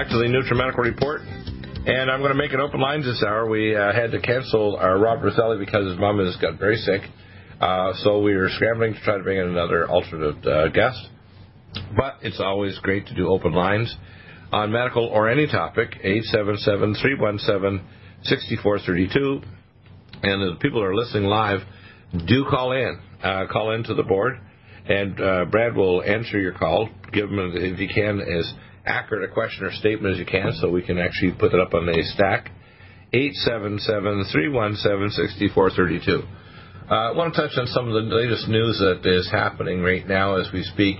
Back to the NutriMedical Report. And I'm going to make it open lines this hour. We uh, had to cancel our Rob Roselli because his mom has got very sick. Uh, so we were scrambling to try to bring in another alternate uh, guest. But it's always great to do open lines on medical or any topic, 877 317 6432. And the people who are listening live, do call in. Uh, call into the board, and uh, Brad will answer your call. Give him, if you can, as accurate a question or statement as you can so we can actually put it up on the stack. 877-317-6432. Uh, I want to touch on some of the latest news that is happening right now as we speak.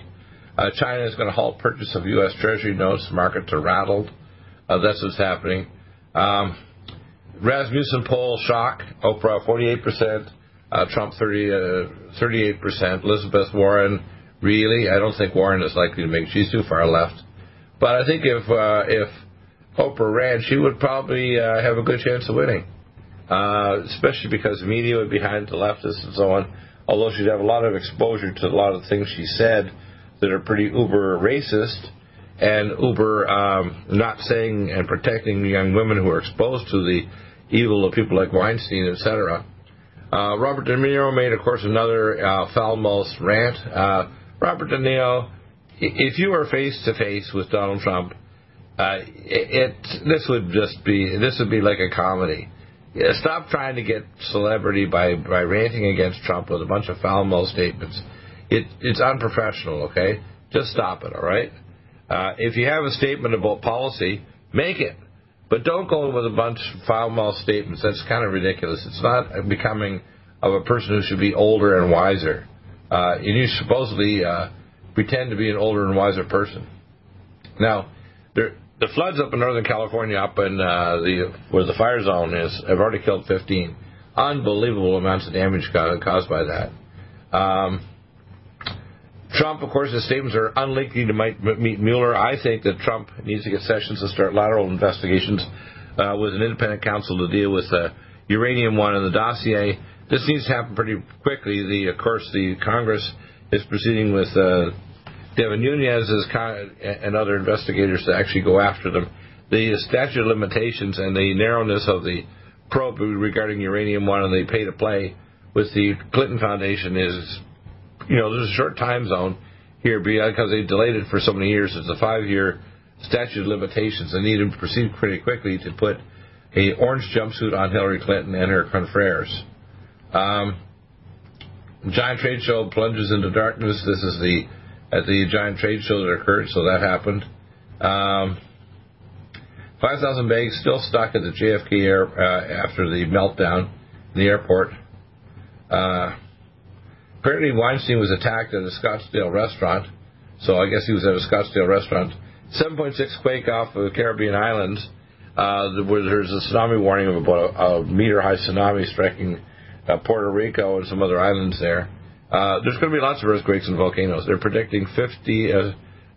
Uh, China is going to halt purchase of U.S. Treasury notes. Markets are rattled. Uh, that's what's happening. Um, Rasmussen poll shock. Oprah 48%. Uh, Trump 30, 38%. Uh, Elizabeth Warren, really? I don't think Warren is likely to make. She's too far left. But I think if uh, if Oprah ran, she would probably uh, have a good chance of winning, uh, especially because the media would be behind the leftists and so on. Although she'd have a lot of exposure to a lot of things she said that are pretty uber racist and uber um, not saying and protecting young women who are exposed to the evil of people like Weinstein, etc. Uh, Robert De Niro made, of course, another uh, foul-mouthed rant. Uh, Robert De Niro if you were face to face with Donald Trump, uh, it, it this would just be this would be like a comedy. Yeah, stop trying to get celebrity by by ranting against Trump with a bunch of foul mouthed statements. It it's unprofessional. Okay, just stop it. All right. Uh, if you have a statement about policy, make it, but don't go with a bunch of foul mouthed statements. That's kind of ridiculous. It's not becoming of a person who should be older and wiser. Uh, and you supposedly uh, pretend to be an older and wiser person. Now, there, the floods up in Northern California, up in uh, the where the fire zone is, have already killed 15. Unbelievable amounts of damage caused by that. Um, Trump, of course, his statements are unlikely to meet Mueller. I think that Trump needs to get Sessions to start lateral investigations uh, with an independent counsel to deal with the uranium one and the dossier. This needs to happen pretty quickly. The, of course, the Congress is proceeding with uh, Devin Nunes and other investigators to actually go after them. The statute of limitations and the narrowness of the probe regarding uranium one and the pay to play with the Clinton Foundation is, you know, there's a short time zone here because they delayed it for so many years. It's a five year statute of limitations. They need to proceed pretty quickly to put a orange jumpsuit on Hillary Clinton and her confreres. Um, giant trade show plunges into darkness. This is the at the giant trade show that occurred, so that happened. Um, 5,000 bags still stuck at the JFK air uh, after the meltdown in the airport. Uh, apparently, Weinstein was attacked at a Scottsdale restaurant, so I guess he was at a Scottsdale restaurant. 7.6 quake off of the Caribbean islands, uh, where there's a tsunami warning of about a, a meter high tsunami striking uh, Puerto Rico and some other islands there. Uh, there's going to be lots of earthquakes and volcanoes. They're predicting 50, uh,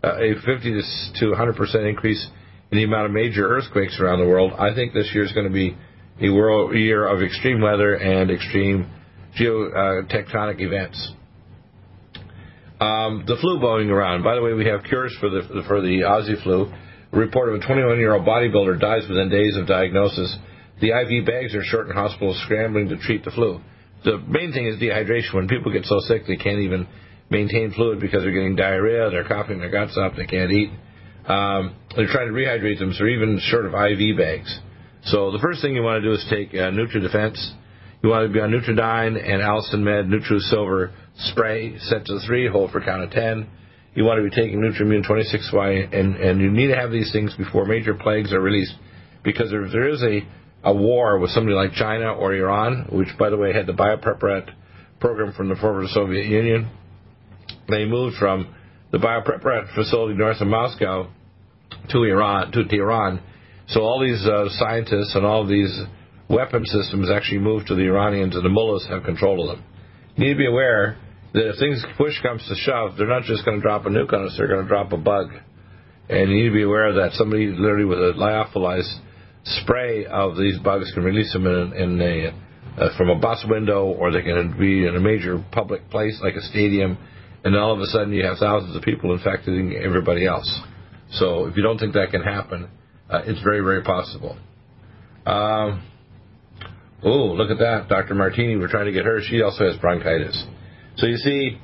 uh a 50 to 100 percent increase in the amount of major earthquakes around the world. I think this year is going to be a world year of extreme weather and extreme geotectonic events. Um, the flu blowing around. By the way, we have cures for the for the Aussie flu. A report of a 21 year old bodybuilder dies within days of diagnosis. The IV bags are short in hospitals scrambling to treat the flu. The main thing is dehydration. When people get so sick they can't even maintain fluid because they're getting diarrhea, they're coughing their guts up, they can't eat. Um, they're trying to rehydrate them, so even short of IV bags. So the first thing you want to do is take uh, NutriDefense. You want to be on Nutridyne and Allicin Med NutriSilver spray, set to three, hold for count of ten. You want to be taking Nutrimmune 26Y, and, and you need to have these things before major plagues are released, because if there is a a war with somebody like China or Iran, which, by the way, had the biopreparat program from the former Soviet Union. They moved from the biopreparat facility north of Moscow to Iran, to Tehran. So all these uh, scientists and all these weapon systems actually moved to the Iranians, and the mullahs have control of them. You need to be aware that if things push comes to shove, they're not just going to drop a nuke on us; they're going to drop a bug. And you need to be aware of that somebody literally with a lyophilized spray of these bugs can release them in, in a, uh, from a bus window, or they can be in a major public place like a stadium, and all of a sudden you have thousands of people infecting everybody else. So if you don't think that can happen, uh, it's very, very possible. Um, oh, look at that, Dr. Martini. We're trying to get her. She also has bronchitis. So you see,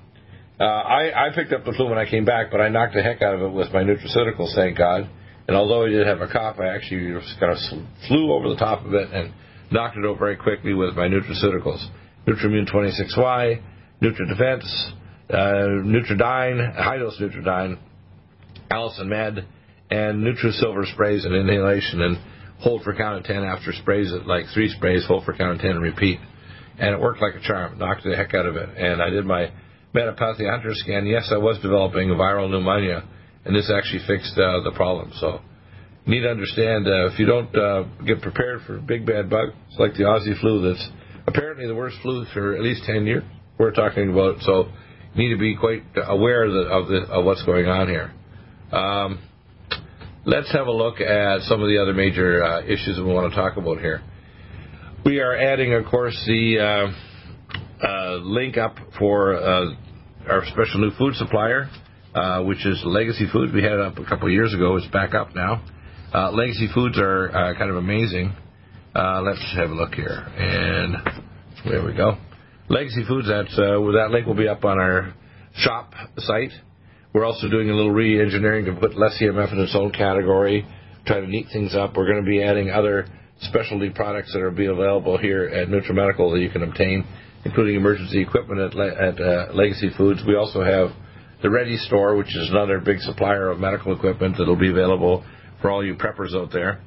uh, I, I picked up the flu when I came back, but I knocked the heck out of it with my nutraceuticals, thank God. And although I did have a cough, I actually just kind of flew over the top of it and knocked it over very quickly with my nutraceuticals. Nutrimmune 26Y, NutriDefense, uh, Nutridyne, high dose Nutridyne, Allicin Med, and NutriSilver sprays and inhalation and hold for count of 10 after sprays it like three sprays, hold for count of 10 and repeat. And it worked like a charm, knocked the heck out of it. And I did my Metapathia Hunter scan. Yes, I was developing viral pneumonia and this actually fixed uh, the problem. So you need to understand uh, if you don't uh, get prepared for big bad bug, it's like the Aussie flu that's apparently the worst flu for at least 10 years we're talking about. So you need to be quite aware of, the, of, the, of what's going on here. Um, let's have a look at some of the other major uh, issues we want to talk about here. We are adding, of course, the uh, uh, link up for our special new food supplier uh, which is Legacy Foods. We had it up a couple of years ago. It's back up now. Uh, Legacy Foods are uh, kind of amazing. Uh, let's have a look here. And there we go. Legacy Foods, that's, uh, that link will be up on our shop site. We're also doing a little re-engineering to put less EMF in its own category, try to neat things up. We're going to be adding other specialty products that will be available here at NutriMedical that you can obtain, including emergency equipment at, at uh, Legacy Foods. We also have the Ready Store, which is another big supplier of medical equipment that'll be available for all you preppers out there.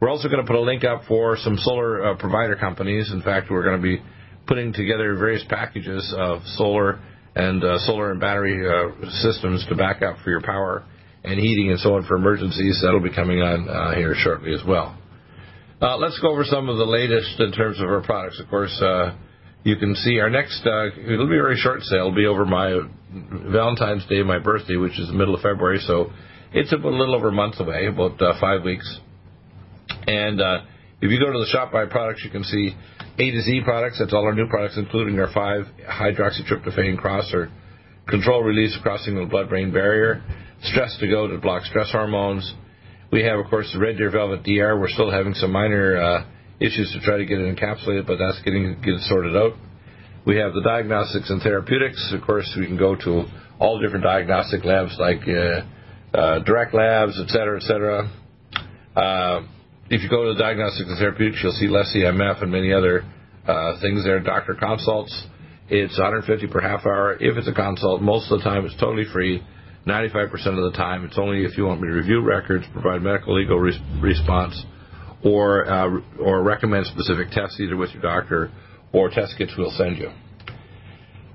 We're also going to put a link up for some solar uh, provider companies. In fact, we're going to be putting together various packages of solar and uh, solar and battery uh, systems to back up for your power and heating and so on for emergencies. That'll be coming on uh, here shortly as well. Uh, let's go over some of the latest in terms of our products. Of course, uh, you can see our next, it'll be a very short sale. It'll be over my Valentine's Day, my birthday, which is the middle of February, so it's about a little over a month away, about uh, five weeks. And uh, if you go to the shop by products, you can see A to Z products. That's all our new products, including our five hydroxytryptophan crosser, control release crossing the blood-brain barrier, stress to go to block stress hormones. We have, of course, the Red Deer Velvet DR. We're still having some minor uh, issues to try to get it encapsulated, but that's getting getting sorted out. We have the diagnostics and therapeutics. Of course, we can go to all different diagnostic labs like uh, uh, direct labs, et cetera, et cetera. Uh, if you go to the diagnostics and therapeutics, you'll see less EMF and many other uh, things there. Doctor consults, it's 150 per half hour. If it's a consult, most of the time it's totally free. 95% of the time, it's only if you want me to review records, provide medical legal re- response, or uh, or recommend specific tests either with your doctor or test kits we'll send you.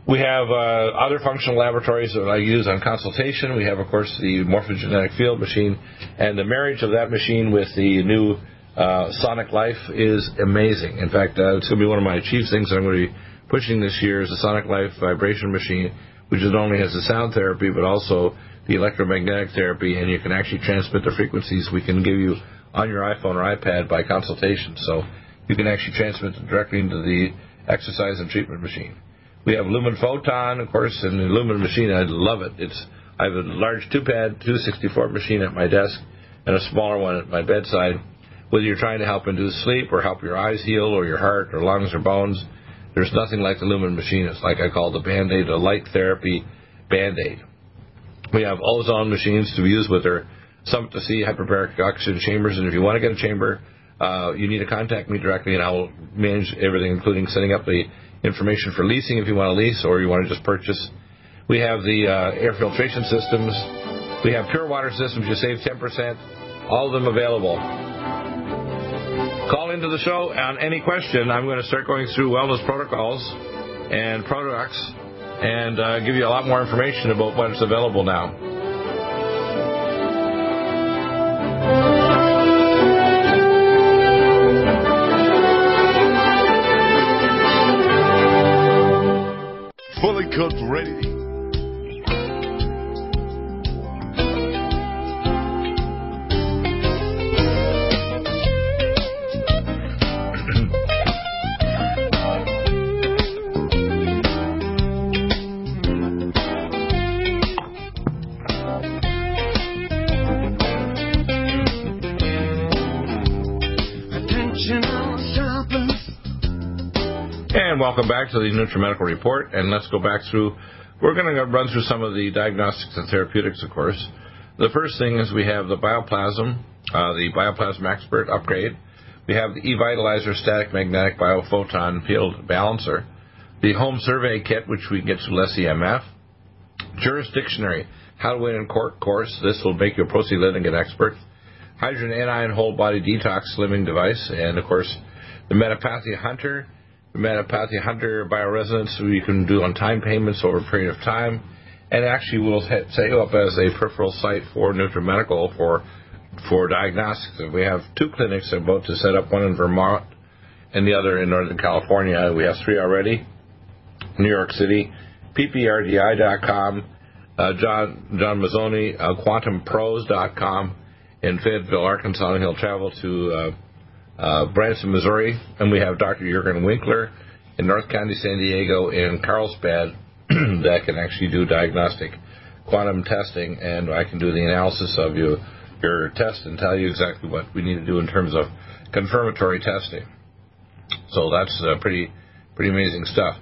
We have uh, other functional laboratories that I use on consultation. We have, of course, the morphogenetic field machine, and the marriage of that machine with the new Uh, Sonic Life is amazing. In fact, uh, it's going to be one of my chief things I'm going to be pushing this year is the Sonic Life vibration machine, which not only has the sound therapy but also the electromagnetic therapy, and you can actually transmit the frequencies we can give you on your iPhone or iPad by consultation. So you can actually transmit directly into the exercise and treatment machine. We have Lumen Photon, of course, and the Lumen machine. I love it. It's I have a large two-pad 264 machine at my desk and a smaller one at my bedside. Whether you're trying to help induce sleep or help your eyes heal or your heart or lungs or bones, there's nothing like the Lumen machine. It's like I call the Band-Aid, a light therapy Band-Aid. We have ozone machines to be used with their Summit to Sea hyperbaric oxygen chambers, and if you want to get a chamber, uh, you need to contact me directly, and I will manage everything, including setting up the information for leasing if you want to lease or you want to just purchase. We have the uh, air filtration systems. We have pure water systems. You save 10%. All of them available. Call into the show on any question. I'm going to start going through wellness protocols and products and uh, give you a lot more information about what's available now. Fully cooked ready. And welcome back to the NutriMedical Report. And let's go back through. We're going to run through some of the diagnostics and therapeutics, of course. The first thing is we have the Bioplasm, uh, the Bioplasm Expert upgrade. We have the eVitalizer Static Magnetic Biophoton Field Balancer, the Home Survey Kit, which we get through Less EMF, Jurisdictionary, How to Win in Court course. This will make you a pro litigant expert. Hydrogen Anion Whole Body Detox Slimming Device, and of course, the Metapathia Hunter, Metapathia Hunter Bioresonance, so you can do on time payments over a period of time, and actually will set you up as a peripheral site for NutriMedical for for diagnostics. We have two clinics about to set up, one in Vermont and the other in Northern California. We have three already. New York City, pprdi.com, uh, John John Mazzoni, uh, quantumpros.com in Fayetteville, Arkansas, and he'll travel to uh, uh, Branson, Missouri, and we have Dr. Jurgen Winkler in North County, San Diego, in Carlsbad that can actually do diagnostic quantum testing, and I can do the analysis of you, your test and tell you exactly what we need to do in terms of confirmatory testing. So that's uh, pretty pretty amazing stuff.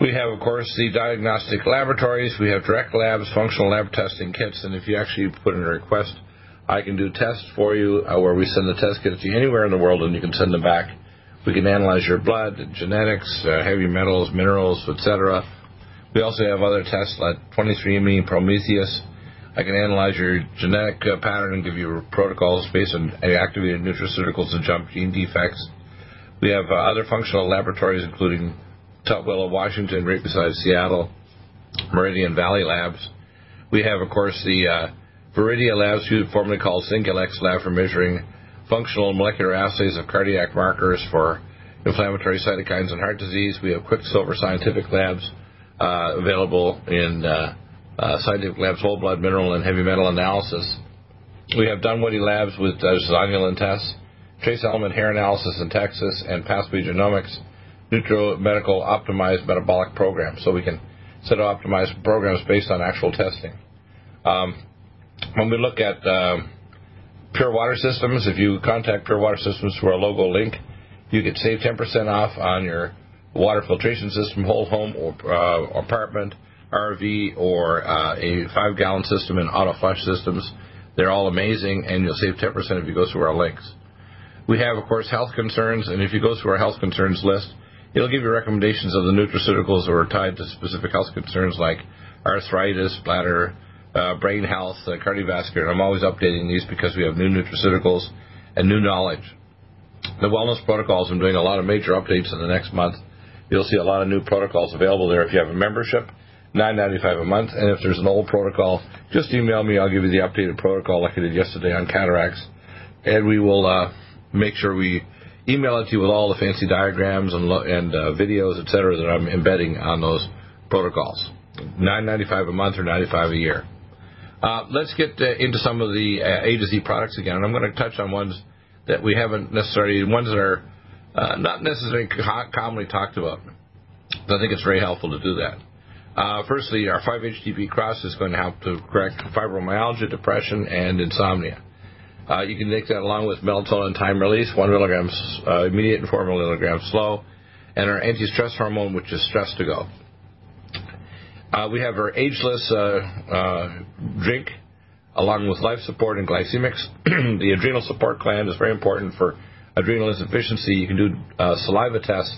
We have, of course, the diagnostic laboratories. We have direct labs, functional lab testing kits, and if you actually put in a request, I can do tests for you uh, where we send the test kits to you anywhere in the world, and you can send them back. We can analyze your blood, genetics, uh, heavy metals, minerals, etc. We also have other tests like 23andMe, Prometheus. I can analyze your genetic uh, pattern and give you protocols based on activated nutraceuticals to jump gene defects. We have uh, other functional laboratories, including Tukwila, Washington, right beside Seattle, Meridian Valley Labs. We have, of course, the Viridia Labs, formerly called Singulex Lab for measuring functional molecular assays of cardiac markers for inflammatory cytokines and heart disease. We have Quicksilver Scientific Labs uh, available in uh, uh, Scientific Labs whole blood mineral and heavy metal analysis. We have Dunwoody Labs with uh, zonulin tests, trace element hair analysis in Texas, and Pathway Genomics NutriMedical optimized metabolic program. So we can set up optimized programs based on actual testing. Um, when we look at um, Pure Water Systems, if you contact Pure Water Systems through our logo link, you get save 10% off on your water filtration system, whole home or uh, apartment, RV, or uh, a five gallon system and auto flush systems. They're all amazing, and you'll save 10% if you go through our links. We have, of course, health concerns, and if you go through our health concerns list, it'll give you recommendations of the nutraceuticals that are tied to specific health concerns like arthritis, bladder, uh, brain health, uh, cardiovascular. I'm always updating these because we have new nutraceuticals and new knowledge. The wellness protocols, I'm doing a lot of major updates in the next month. You'll see a lot of new protocols available there if you have a membership, $9.95 a month. And if there's an old protocol, just email me. I'll give you the updated protocol like I did yesterday on cataracts. And we will uh, make sure we email it to you with all the fancy diagrams and, and uh, videos, etc., that I'm embedding on those protocols. Nine ninety five a month or ninety five a year. Uh, let's get uh, into some of the uh, A to Z products again, and I'm going to touch on ones that we haven't necessarily, ones that are uh, not necessarily co- commonly talked about. I think it's very helpful to do that. Uh, firstly, our 5-HTP cross is going to help to correct fibromyalgia, depression, and insomnia. Uh, you can take that along with melatonin time release, 1 milligram immediate and 4 milligrams slow, and our anti-stress hormone, which is stress to go. Uh, we have our ageless uh, uh, drink, along with life support and glycemics. the adrenal support gland is very important for adrenal insufficiency. You can do uh, saliva tests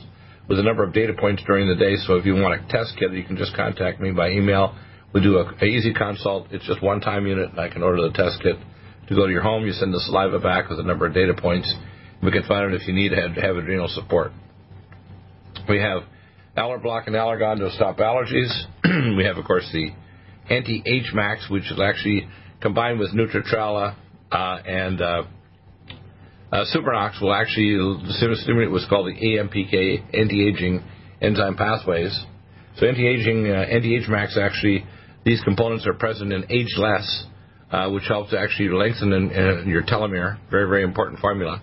with a number of data points during the day. So if you want a test kit, you can just contact me by email. We do a, easy consult. It's just one time unit, and I can order the test kit to go to your home. You send the saliva back with a number of data points. We can find out if you need to have, have adrenal support. We have Allerblock and Allergon to stop allergies. we have, of course, the Anti-H Max, which is actually combined with Nutritrala uh, and uh, uh, Supernox will actually stimulate what's called the AMPK, anti-aging enzyme pathways. So anti-aging, uh, anti-H Max actually, these components are present in age less, uh, which helps actually lengthen in, in your telomere. Very, very important formula.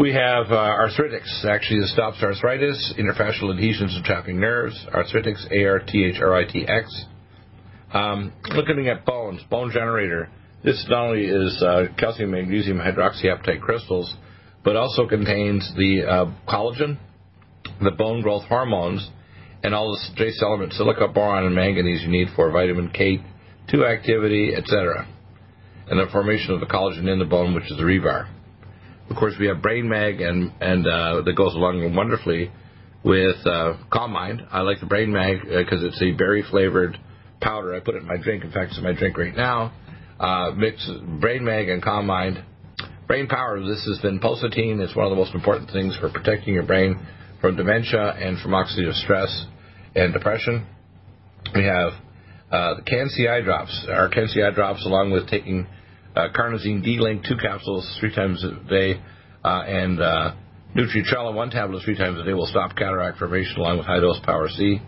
We have uh, Arthritx, actually, that stops arthritis, interfascial adhesions and trapping nerves. Arthritx, A-R-T-H-R-I-T-X. Um, looking at bones, bone generator. This not only is uh, calcium magnesium hydroxyapatite crystals, but also contains the uh, collagen, the bone growth hormones, and all the trace elements, silica, boron, and manganese you need for vitamin K2 activity, etc. And the formation of the collagen in the bone, which is the rebar. Of course, we have Brain Mag, and and uh, that goes along wonderfully with uh, Calm Mind. I like the Brain Mag because uh, it's a berry flavored powder. I put it in my drink. In fact, it's in my drink right now. Uh, mix Brain Mag and Calm Mind. Brain Power. This has been pulsatine. It's one of the most important things for protecting your brain from dementia and from oxidative stress and depression. We have uh, the CanC eye drops. Our CanC eye drops, along with taking uh, carnosine D-Link, two capsules three times a day, uh, and uh, one tablet three times a day will stop cataract formation along with high dose Power C.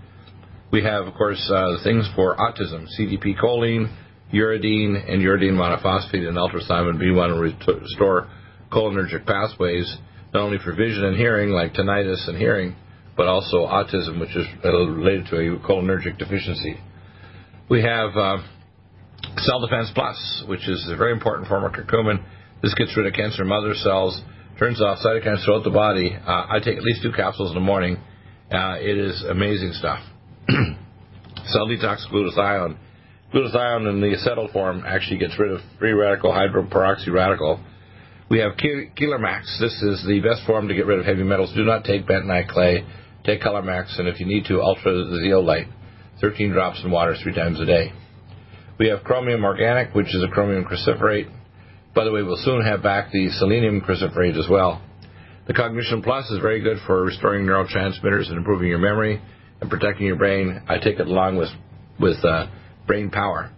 We have, of course, uh, things for autism, CDP choline, uridine, and uridine monophosphate, and ultrathiamine B1 to restore cholinergic pathways, not only for vision and hearing, like tinnitus and hearing, but also autism, which is related to a cholinergic deficiency. We have uh, Cell Defense Plus, which is a very important form of curcumin. This gets rid of cancer mother cells, turns off cytokines throughout the body. Uh, I take at least two capsules in the morning. Uh, it is amazing stuff. Cell Detox Glutathione. Glutathione in the acetyl form actually gets rid of free radical hydroperoxy radical. We have Max. This is the best form to get rid of heavy metals. Do not take bentonite clay. Take Color Max, and if you need to, ultra zeolite. 13 drops in water three times a day. We have chromium organic, which is a chromium cruciferate. By the way, we'll soon have back the selenium cruciferate as well. The Cognition Plus is very good for restoring neurotransmitters and improving your memory and protecting your brain. I take it along with with uh, brain power.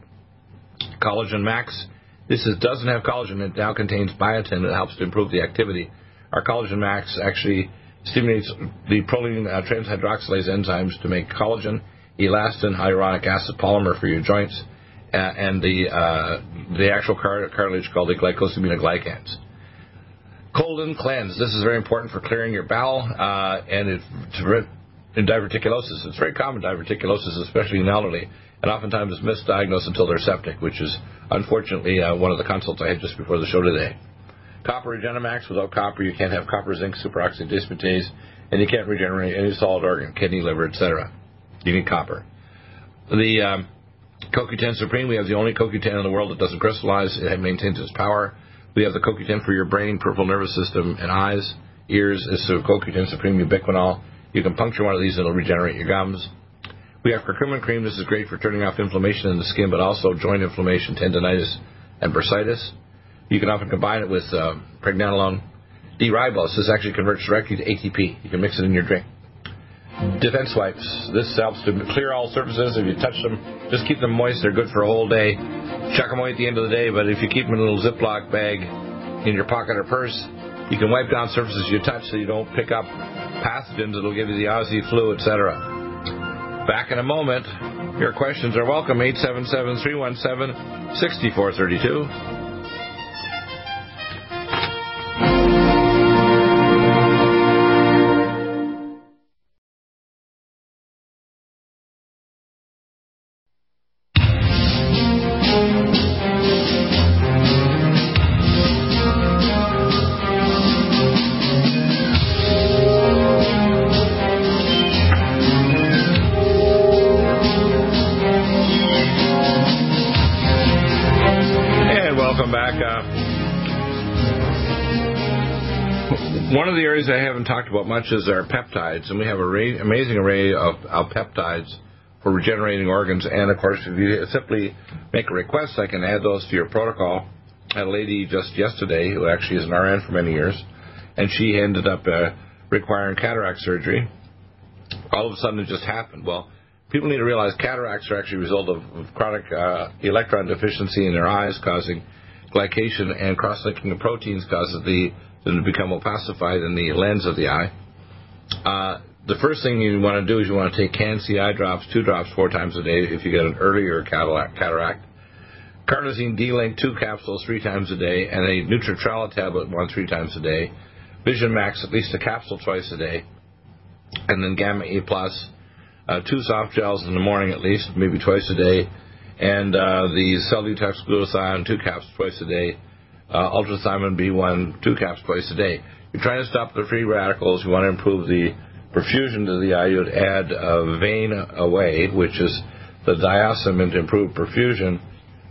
Collagen Max. This is, doesn't have collagen. It now contains biotin that helps to improve the activity. Our Collagen Max actually stimulates the proline uh, transhydroxylase enzymes to make collagen, elastin, hyaluronic acid polymer for your joints and the uh, the actual cartilage called the glycosaminoglycans. Colon cleanse. This is very important for clearing your bowel uh, and it, in diverticulosis. It's very common diverticulosis, especially in elderly, and oftentimes is misdiagnosed until they're septic, which is unfortunately uh, one of the consults I had just before the show today. Copper Regenemax. Without copper, you can't have copper, zinc, superoxide dismutase, and you can't regenerate any solid organ, kidney, liver, etc. You need copper. The um, CoQ10 Supreme, we have the only CoQ10 in the world that doesn't crystallize. It maintains its power. We have the CoQ10 for your brain, peripheral nervous system, and eyes, ears. It's the CoQ10 Supreme ubiquinol. You can puncture one of these, and it'll regenerate your gums. We have curcumin cream. This is great for turning off inflammation in the skin, but also joint inflammation, tendonitis, and bursitis. You can often combine it with uh, pregnenolone. D-ribose. This actually converts directly to ATP. You can mix it in your drink. Defense wipes. This helps to clear all surfaces. If you touch them, just keep them moist. They're good for a whole day. Chuck them away at the end of the day, but if you keep them in a little Ziploc bag in your pocket or purse, You can wipe down surfaces you touch so you don't pick up pathogens that'll give you the Aussie flu, etc. Back in a moment. Your questions are welcome. 877 317 6432. Haven't talked about much is our peptides, and we have an amazing array of, of peptides for regenerating organs. And of course, if you simply make a request, I can add those to your protocol. I had a lady just yesterday who actually is an RN for many years, and she ended up uh, requiring cataract surgery. All of a sudden, it just happened. Well, people need to realize cataracts are actually a result of, of chronic uh, electron deficiency in their eyes, causing glycation, and cross-linking of proteins causes the to become opacified in the lens of the eye. Uh, the first thing you want to do is you want to take Can-C eye drops, two drops four times a day if you get an earlier cataract. Carnosine D-Link, two capsules three times a day, and a Nutritrala tablet one three times a day. Vision Max, at least a capsule twice a day. And then Gamma E Plus, uh, two soft gels in the morning at least, maybe twice a day. And uh, the Cell Detox Glutathione, two capsules twice a day uh, ultrathiamine B1 two caps twice a day. You're trying to stop the free radicals. You want to improve the perfusion to the eye. You'd add a vein away, which is the diosmin to improve perfusion,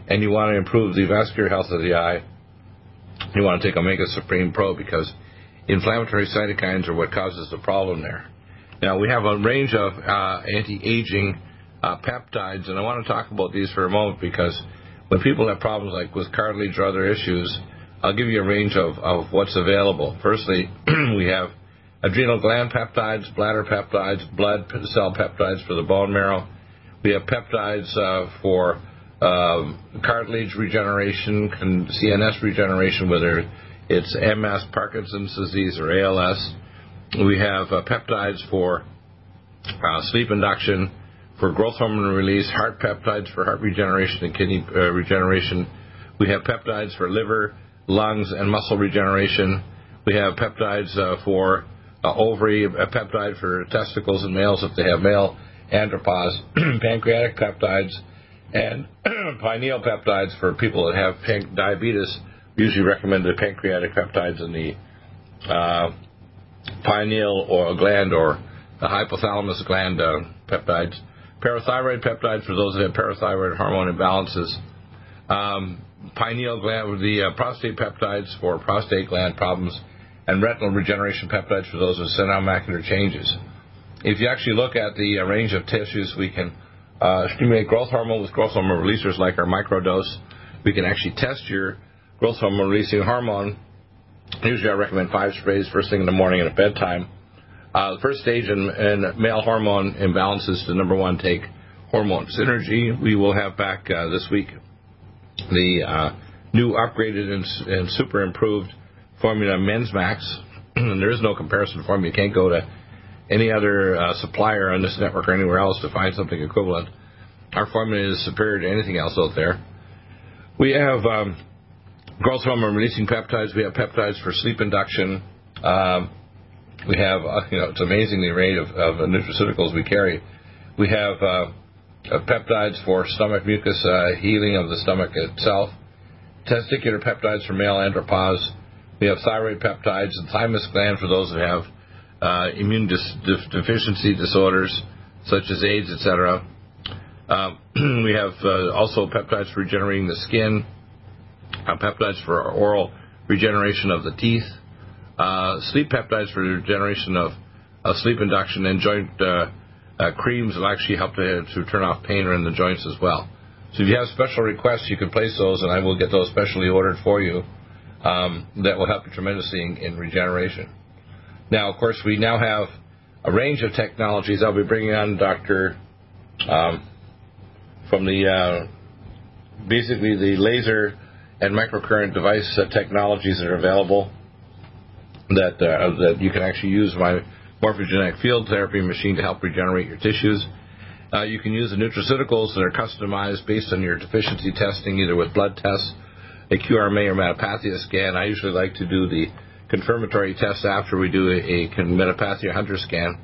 and you want to improve the vascular health of the eye. You want to take Omega Supreme Pro because inflammatory cytokines are what causes the problem there. Now we have a range of uh, anti-aging uh, peptides, and I want to talk about these for a moment because when people have problems like with cartilage or other issues, I'll give you a range of, of what's available. Firstly, we have adrenal gland peptides, bladder peptides, blood cell peptides for the bone marrow. We have peptides uh, for uh, cartilage regeneration, CNS regeneration, whether it's MS, Parkinson's disease, or ALS. We have uh, peptides for uh, sleep induction, for growth hormone release, heart peptides for heart regeneration and kidney uh, regeneration. We have peptides for liver, lungs, and muscle regeneration. We have peptides uh, for uh, ovary, a peptide for testicles in males if they have male andropause, pancreatic peptides, and pineal peptides for people that have pan- diabetes. We usually recommend the pancreatic peptides in the uh, pineal or gland or the hypothalamus gland uh, peptides parathyroid peptides for those that have parathyroid hormone imbalances, um, pineal gland, the uh, prostate peptides for prostate gland problems, and retinal regeneration peptides for those with senile macular changes. If you actually look at the uh, range of tissues, we can uh, stimulate growth hormone with growth hormone releasers like our microdose. We can actually test your growth hormone releasing hormone. Usually, I recommend five sprays first thing in the morning and at bedtime. Uh, the first stage in, in, male hormone imbalances to number one take hormone synergy. We will have back uh, this week the uh, new upgraded and, and, super improved formula Men's Max. there is no comparison formula. You can't go to any other uh, supplier on this network or anywhere else to find something equivalent. Our formula is superior to anything else out there. We have um, growth hormone releasing peptides. We have peptides for sleep induction. Um, we have, uh, you know, it's amazing the array of, of nutraceuticals we carry. We have uh, uh, peptides for stomach mucus uh, healing of the stomach itself, testicular peptides for male andropause. We have thyroid peptides and thymus gland for those that have uh, immune dis- deficiency disorders such as AIDS, etc. Um, we have uh, also peptides for regenerating the skin, peptides for oral regeneration of the teeth uh, sleep peptides for regeneration of, of sleep induction and joint uh, uh, creams will actually help to, to turn off pain in the joints as well. So if you have special requests, you can place those, and I will get those specially ordered for you. Um, that will help you tremendously in, in, regeneration. Now, of course, we now have a range of technologies. I'll be bringing on Dr. Um, from the uh, basically the laser and microcurrent device uh, technologies that are available that uh, that you can actually use my morphogenetic field therapy machine to help regenerate your tissues. Uh, you can use the nutraceuticals that are customized based on your deficiency testing, either with blood tests, a QRMA or metapathia scan. I usually like to do the confirmatory test after we do a, a metapathia hunter scan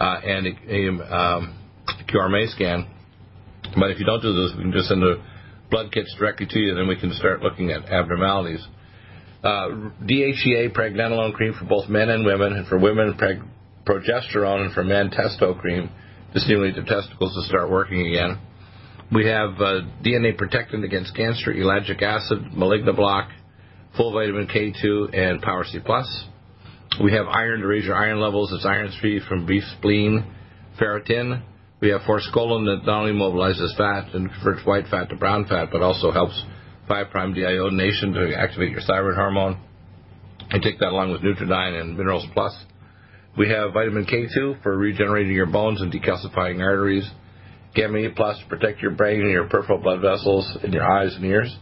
uh, and a, a um, QRMA scan. But if you don't do those, we can just send the blood kits directly to you, and then we can start looking at abnormalities. Uh, DHEA pregnenolone cream for both men and women, and for women, preg- progesterone, and for men, testo cream to stimulate the testicles to start working again. We have uh, DNA protectant against cancer, ellagic acid, Maligna block, full vitamin K2, and Power C+. We have iron to raise your iron levels. It's iron free from beef spleen, ferritin. We have forskolin that not only mobilizes fat and converts white fat to brown fat, but also helps 5' deiodination to activate your thyroid hormone. I take that along with Nutridyne and Minerals Plus. We have vitamin K2 for regenerating your bones and decalcifying arteries. Gamma E Plus to protect your brain and your peripheral blood vessels in your eyes and ears.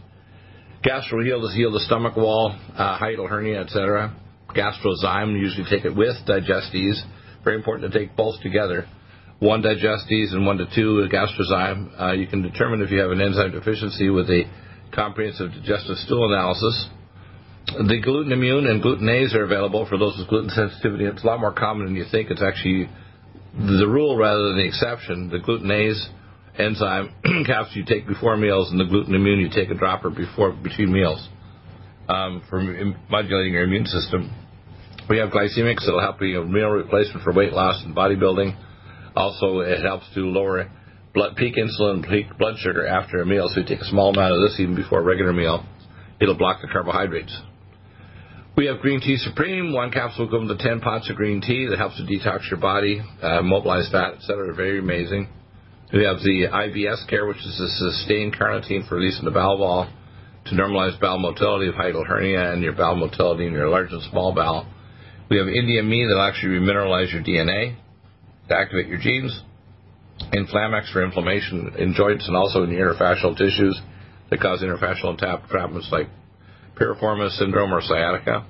GastroHeal to heal the stomach wall, uh, hiatal hernia, etc. Gastrozyme, usually take it with Digestes. Very important to take both together. One Digestes and one to two Gastrozyme. Uh, you can determine if you have an enzyme deficiency with a comprehensive digestive stool analysis. The gluten immune and glutenase are available for those with gluten sensitivity. It's a lot more common than you think. It's actually the rule rather than the exception. The glutenase enzyme capsule you take before meals, and the gluten immune you take a dropper before between meals um, for modulating your immune system. We have glycemics that'll help you in meal replacement for weight loss and bodybuilding. Also, it helps to lower blood peak insulin, peak blood sugar after a meal. So you take a small amount of this even before a regular meal. It'll block the carbohydrates. We have Green Tea Supreme. One capsule go into 10 pots of green tea that helps to detox your body, uh, mobilize fat, etc. Very amazing. We have the IBS care, which is a sustained carnitine for releasing the bowel wall to normalize bowel motility of hiatal hernia and your bowel motility in your large and small bowel. We have Indian Me that'll actually remineralize your DNA to activate your genes. Inflammex for inflammation in joints and also in the interfascial tissues that cause interfascial entrapments like piriformis syndrome or sciatica.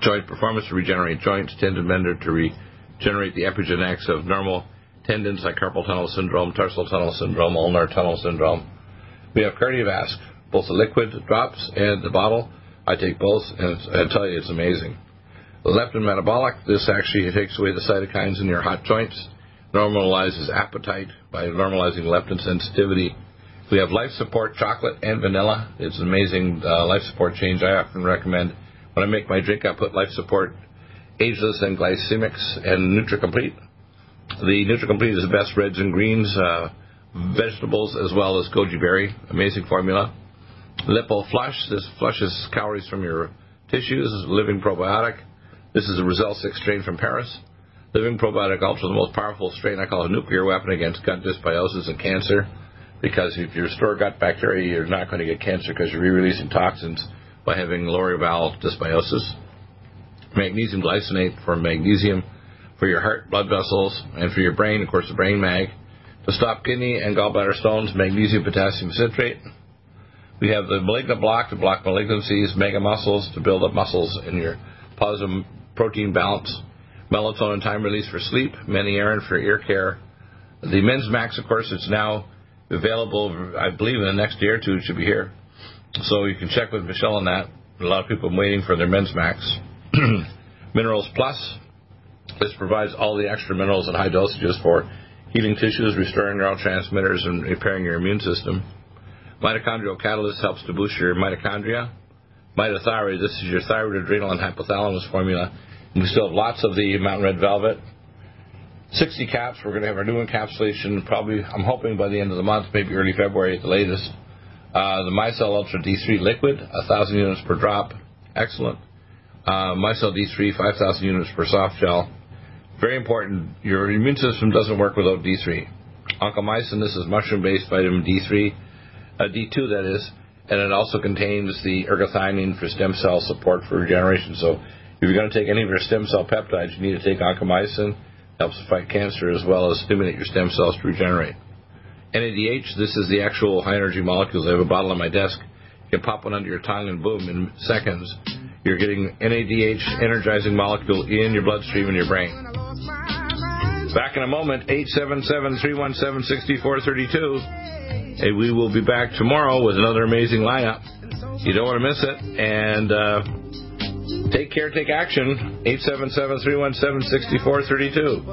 Joint performance to regenerate joints, tendon mender to regenerate the epigenetics of normal tendons like carpal tunnel syndrome, tarsal tunnel syndrome, ulnar tunnel syndrome. We have cardiovasc, both the liquid drops and the bottle. I take both, and I tell you, it's amazing. The leptin metabolic, this actually takes away the cytokines in your hot joints, normalizes appetite by normalizing leptin sensitivity, we have Life Support chocolate and vanilla. It's an amazing uh, life support change. I often recommend when I make my drink, I put Life Support Ageless and Glycemics and NutriComplete. The NutriComplete is the best reds and greens, uh, vegetables, as well as goji berry. Amazing formula. Lipo Flush. This flushes calories from your tissues. Living Probiotic. This is a results 6 strain from Paris. Living Probiotic Ultra, the most powerful strain I call a nuclear weapon against gut dysbiosis and cancer because if you restore gut bacteria, you're not going to get cancer because you're re-releasing toxins by having lower bowel dysbiosis. Magnesium glycinate for magnesium for your heart, blood vessels, and for your brain, of course, the brain mag. To stop kidney and gallbladder stones, magnesium potassium citrate. We have the malignant block to block malignancies, mega muscles to build up muscles in your positive protein balance, melatonin time release for sleep, many Aaron for ear care. The men's max, of course, it's now available, I believe, in the next year or two. It should be here. So you can check with Michelle on that. A lot of people are waiting for their Men's Max. minerals Plus. This provides all the extra minerals in high dosages for healing tissues, restoring neurotransmitters, and repairing your immune system. Mitochondrial Catalyst helps to boost your mitochondria. Mitothyroid, this is your thyroid, adrenal, and hypothalamus formula. We still have lots of the Mountain Red Velvet. 60 caps. We're going to have our new encapsulation probably, I'm hoping by the end of the month, maybe early February at the latest. Uh, the MyCell Ultra D3 liquid, 1,000 units per drop. Excellent. Uh, MyCell D3, 5,000 units per soft gel. Very important. Your immune system doesn't work without D3. Oncomycin, this is mushroom based vitamin D3, uh, D2 that is, and it also contains the ergothioneine for stem cell support for regeneration. So if you're going to take any of your stem cell peptides, you need to take oncomycin helps fight cancer as well as stimulate your stem cells to regenerate. NADH, this is the actual high energy molecules. I have a bottle on my desk. You can pop one under your tongue and boom, in seconds, you're getting NADH energizing molecule in your bloodstream and your brain. Back in a moment, 877-317-6432. And we will be back tomorrow with another amazing lineup. You don't want to miss it. And uh, take care, take action. 877-317-6432.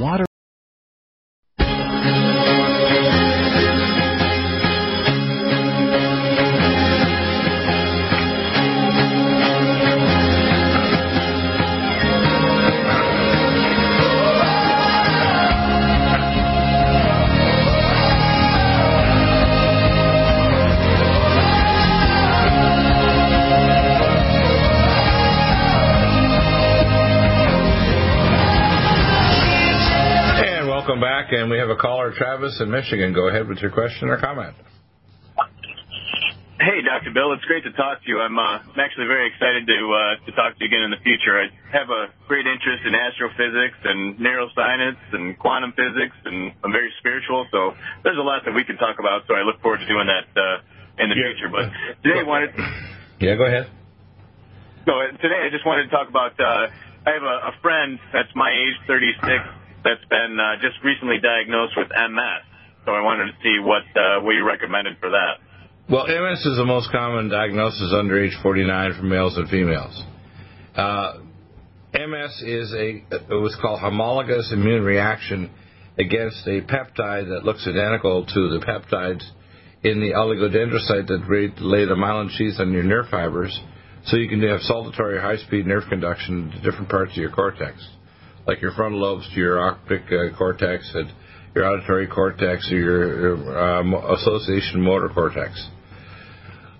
Water. Travis in Michigan. Go ahead with your question or comment. Hey, Dr. Bill, it's great to talk to you. I'm, uh, I'm actually very excited to uh, to talk to you again in the future. I have a great interest in astrophysics and neuroscience and quantum physics, and I'm very spiritual. So there's a lot that we can talk about. So I look forward to doing that uh, in the future. But today, I wanted Yeah, go ahead. so uh, today I just wanted to talk about. Uh, I have a, a friend that's my age, 36, that's been uh, just recently diagnosed with MS. So I wanted to see what uh, what you recommended for that. Well, MS is the most common diagnosis under age 49 for males and females. Uh, MS is a what's called homologous immune reaction against a peptide that looks identical to the peptides in the oligodendrocyte that lay the myelin sheath on your nerve fibers, so you can have saltatory high-speed nerve conduction to different parts of your cortex, like your frontal lobes to your optic uh, cortex and your auditory cortex or your um, association motor cortex.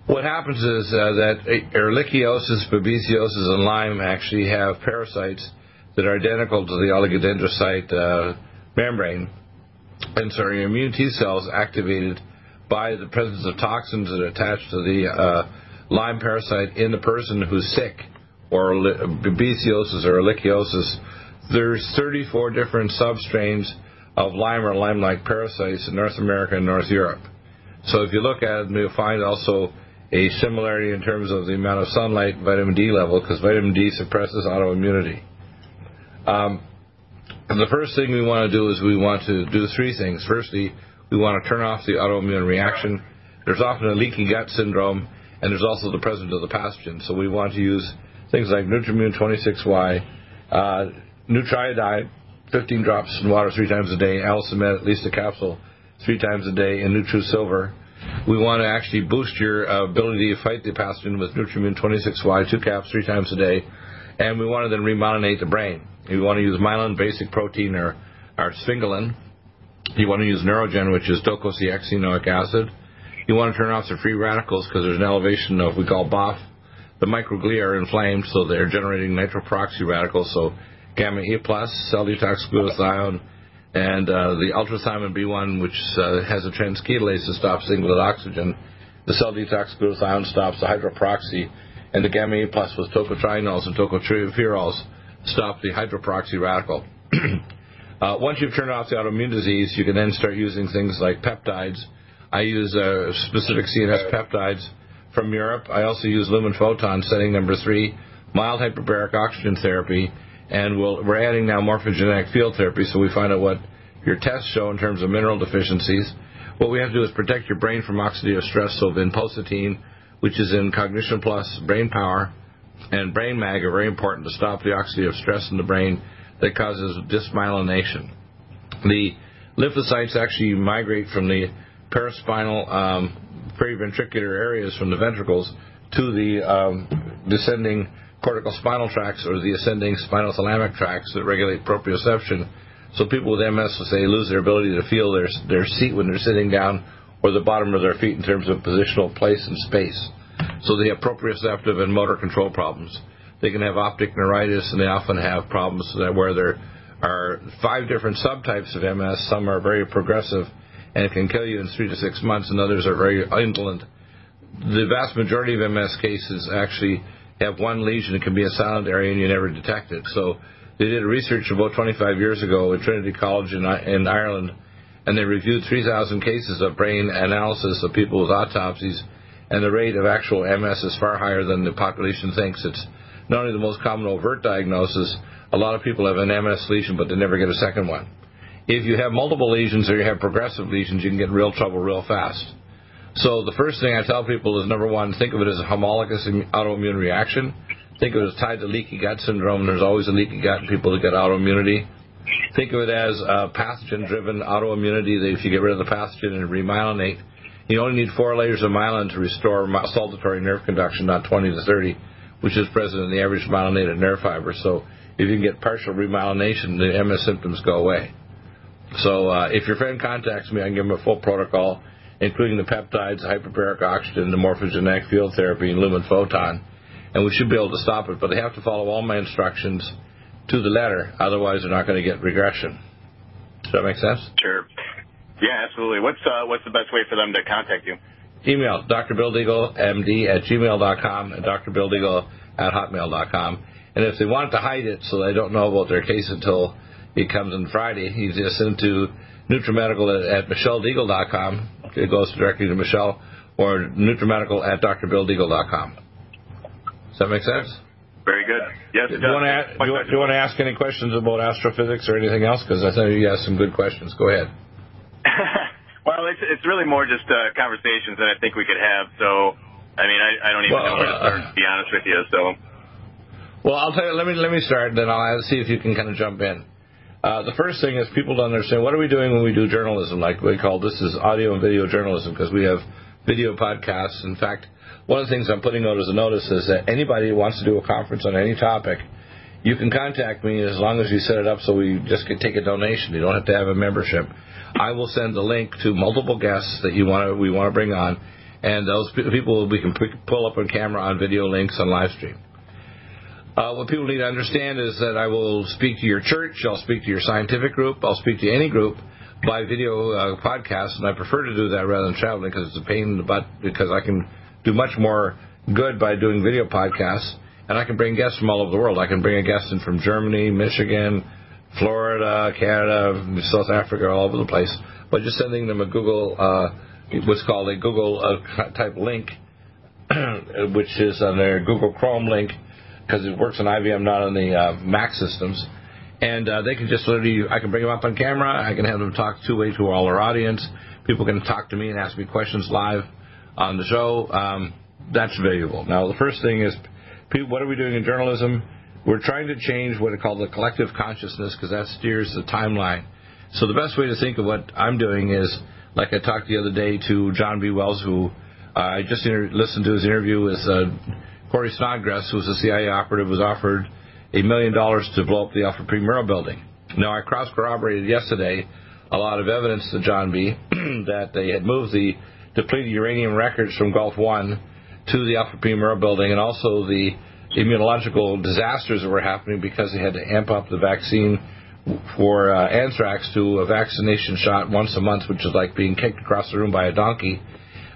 What happens is uh, that ehrlichiosis, babesiosis, and Lyme actually have parasites that are identical to the oligodendrocyte uh, membrane, and so your immune T cells activated by the presence of toxins that attach to the uh, Lyme parasite in the person who's sick, or babesiosis or ehrlichiosis. There's 34 different substrains of Lyme or Lyme-like parasites in North America and North Europe. So if you look at it, you'll find also a similarity in terms of the amount of sunlight, vitamin D level, because vitamin D suppresses autoimmunity. Um, the first thing we want to do is we want to do three things. Firstly, we want to turn off the autoimmune reaction. There's often a leaky gut syndrome, and there's also the presence of the pathogen. So we want to use things like Nutrimune 26Y, uh, Nutriodine, 15 drops in water three times a day, Allicin Med, at least a capsule, three times a day, and Nutri Silver. We want to actually boost your ability to fight the pathogen with Nutrimune 26Y, two caps, three times a day, and we want to then remyelinate the brain. You want to use myelin basic protein or, or sphingolin. You want to use Neurogen, which is docosahexaenoic acid. You want to turn off the free radicals because there's an elevation of we call BOF. The microglia are inflamed, so they're generating nitroproxy radicals. So gamma E plus, cell detox glutathione, and uh, the ultrathiamine B1, which uh, has a transketolase that stops singlet oxygen. The cell detox glutathione stops the hydroproxy, and the gamma E plus with tocotrienols and tocopherols stop the hydroproxy radical. uh, once you've turned off the autoimmune disease, you can then start using things like peptides. I use uh, specific CNS peptides from Europe. I also use lumen photon setting number three, mild hyperbaric oxygen therapy, and we'll, we're adding now morphogenetic field therapy so we find out what your tests show in terms of mineral deficiencies. What we have to do is protect your brain from oxidative stress, so vinpocetine, which is in Cognition Plus, Brain Power, and Brain Mag are very important to stop the oxidative stress in the brain that causes dysmyelination. The lymphocytes actually migrate from the paraspinal um, periventricular areas from the ventricles to the um, descending cortical spinal tracts or the ascending spinal thalamic tracts that regulate proprioception. So people with MS will say lose their ability to feel their their seat when they're sitting down or the bottom of their feet in terms of positional place and space. So they have proprioceptive and motor control problems. They can have optic neuritis and they often have problems where there are five different subtypes of MS. Some are very progressive and it can kill you in three to six months, and others are very indolent. The vast majority of MS cases actually have one lesion, it can be a silent area, and you never detect it. So they did a research about 25 years ago at Trinity College in, in Ireland, and they reviewed 3,000 cases of brain analysis of people with autopsies, and the rate of actual MS is far higher than the population thinks. It's not only the most common overt diagnosis, a lot of people have an MS lesion, but they never get a second one. If you have multiple lesions or you have progressive lesions, you can get real trouble real fast. So the first thing I tell people is number one, think of it as a homologous autoimmune reaction. Think of it as tied to leaky gut syndrome. There's always a leaky gut in people that get autoimmunity. Think of it as a pathogen-driven autoimmunity. That if you get rid of the pathogen and remyelinate, you only need four layers of myelin to restore saltatory nerve conduction, not 20 to 30, which is present in the average myelinated nerve fiber. So if you can get partial remyelination, the MS symptoms go away. So uh, if your friend contacts me, I can give him a full protocol, including the peptides, hyperbaric oxygen, the morphogenetic field therapy, and lumen photon, and we should be able to stop it. But they have to follow all my instructions to the letter, otherwise they're not going to get regression. Does that make sense? Sure. Yeah, absolutely. What's uh, what's the best way for them to contact you? Email Dr. Bill Deagle, MD at gmail.com and Dr. Bill Deagle at hotmail.com. And if they want to hide it so they don't know about their case until it comes on Friday, you just send to NutriMedical at, at MichelleDeagle.com. It goes directly to Michelle or NutriMedical at DrBillDeagle.com. Does that make sense? Very good. Yes, do you, want to ask, do, you, do you want to ask any questions about astrophysics or anything else? Because I think you asked some good questions. Go ahead. well, it's it's really more just uh, conversations that I think we could have. So, I mean, I, I don't even well, know where to start. To be honest with you, so. Well, I'll tell you. Let me let me start, then I'll see if you can kind of jump in. Uh, the first thing is people don't understand what are we doing when we do journalism, like we call this is audio and video journalism because we have video podcasts. In fact, one of the things I'm putting out as a notice is that anybody who wants to do a conference on any topic, you can contact me as long as you set it up so we just can take a donation. You don't have to have a membership. I will send the link to multiple guests that you want to we want to bring on, and those people we can pull up on camera on video links on live stream. Uh, what people need to understand is that I will speak to your church, I'll speak to your scientific group, I'll speak to any group by video uh, podcast, and I prefer to do that rather than traveling because it's a pain in the butt because I can do much more good by doing video podcasts, and I can bring guests from all over the world. I can bring a guest in from Germany, Michigan, Florida, Canada, South Africa, all over the place, by just sending them a Google, uh, what's called a Google uh, type link, which is on their Google Chrome link because it works on IBM, not on the uh, Mac systems. And uh, they can just literally, I can bring them up on camera. I can have them talk two way to all our audience. People can talk to me and ask me questions live on the show. Um, that's valuable. Now, the first thing is, what are we doing in journalism? We're trying to change what I call the collective consciousness because that steers the timeline. So the best way to think of what I'm doing is, like I talked the other day to John B. Wells, who uh, I just inter- listened to his interview with uh, Corey Snodgrass, who was a CIA operative, was offered a million dollars to blow up the Alfred P. Murrah building. Now, I cross corroborated yesterday a lot of evidence to John B. that they had moved the depleted uranium records from Gulf One to the Alfred P. Murrah building, and also the immunological disasters that were happening because they had to amp up the vaccine for uh, anthrax to a vaccination shot once a month, which is like being kicked across the room by a donkey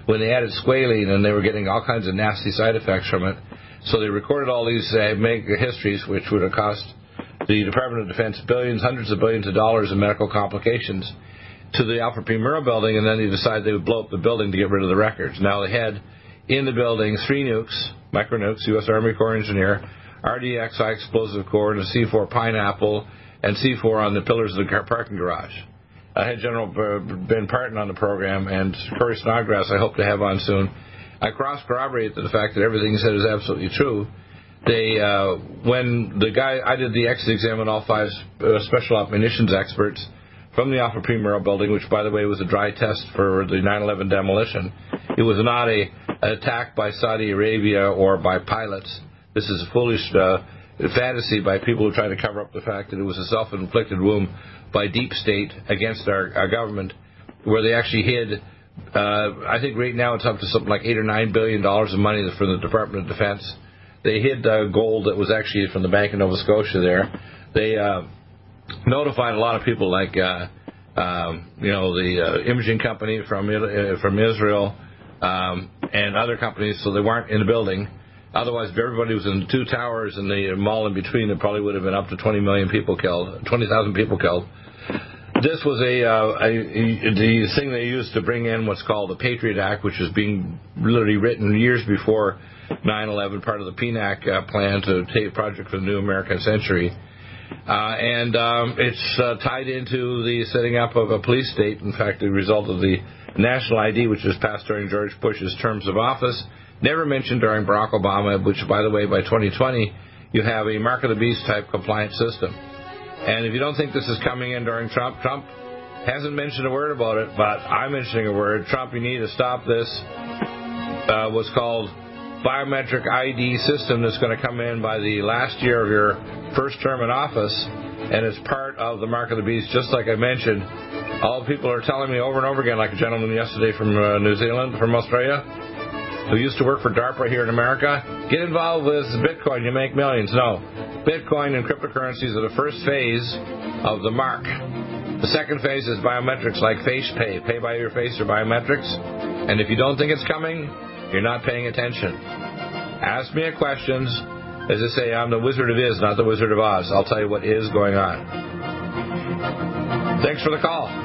when they added squalene and they were getting all kinds of nasty side effects from it. So they recorded all these uh, mega histories, which would have cost the Department of Defense billions, hundreds of billions of dollars in medical complications to the Alfred P. Murrah building, and then they decided they would blow up the building to get rid of the records. Now they had in the building three nukes, micro nukes, U.S. Army Corps engineer, RDX high explosive core, and a C4 pineapple, and C4 on the pillars of the parking garage. I had General Ben Partin on the program, and Corey Snodgrass I hope to have on soon. I cross corroborate the fact that everything he said is absolutely true. They, uh, when the guy, I did the exit exam on all five uh, special op munitions experts from the Alfred P. Murrah building, which by the way was a dry test for the 9/11 demolition. It was not a an attack by Saudi Arabia or by pilots. This is a foolish uh, fantasy by people who try to cover up the fact that it was a self-inflicted wound by deep state against our, our government, where they actually hid. Uh, I think right now it's up to something like eight or nine billion dollars of money from the Department of Defense. They hid uh, gold that was actually from the Bank of Nova Scotia. There, they uh, notified a lot of people, like uh, um, you know the uh, imaging company from uh, from Israel um, and other companies, so they weren't in the building Otherwise, if everybody was in the two towers and the mall in between, it probably would have been up to 20 million people killed, 20,000 people killed. This was a, uh, a, a, the thing they used to bring in what's called the Patriot Act, which was being literally written years before 9/11, part of the PNAC uh, plan to take project for the new American century. Uh, and um, it's uh, tied into the setting up of a police state. In fact, the result of the national ID, which was passed during George Bush's terms of office, never mentioned during Barack Obama, which, by the way, by 2020, you have a mark of the beast type compliance system. And if you don't think this is coming in during Trump, Trump hasn't mentioned a word about it, but I'm mentioning a word. Trump, you need to stop this. Uh, what's called biometric ID system that's going to come in by the last year of your first term in office, and it's part of the mark of the beast, just like I mentioned. All people are telling me over and over again, like a gentleman yesterday from uh, New Zealand, from Australia, who used to work for DARPA here in America, get involved with Bitcoin, you make millions. No. Bitcoin and cryptocurrencies are the first phase of the mark. The second phase is biometrics like face pay, pay by your face or biometrics. And if you don't think it's coming, you're not paying attention. Ask me a questions. As I say, I'm the Wizard of Is, not the Wizard of Oz. I'll tell you what is going on. Thanks for the call.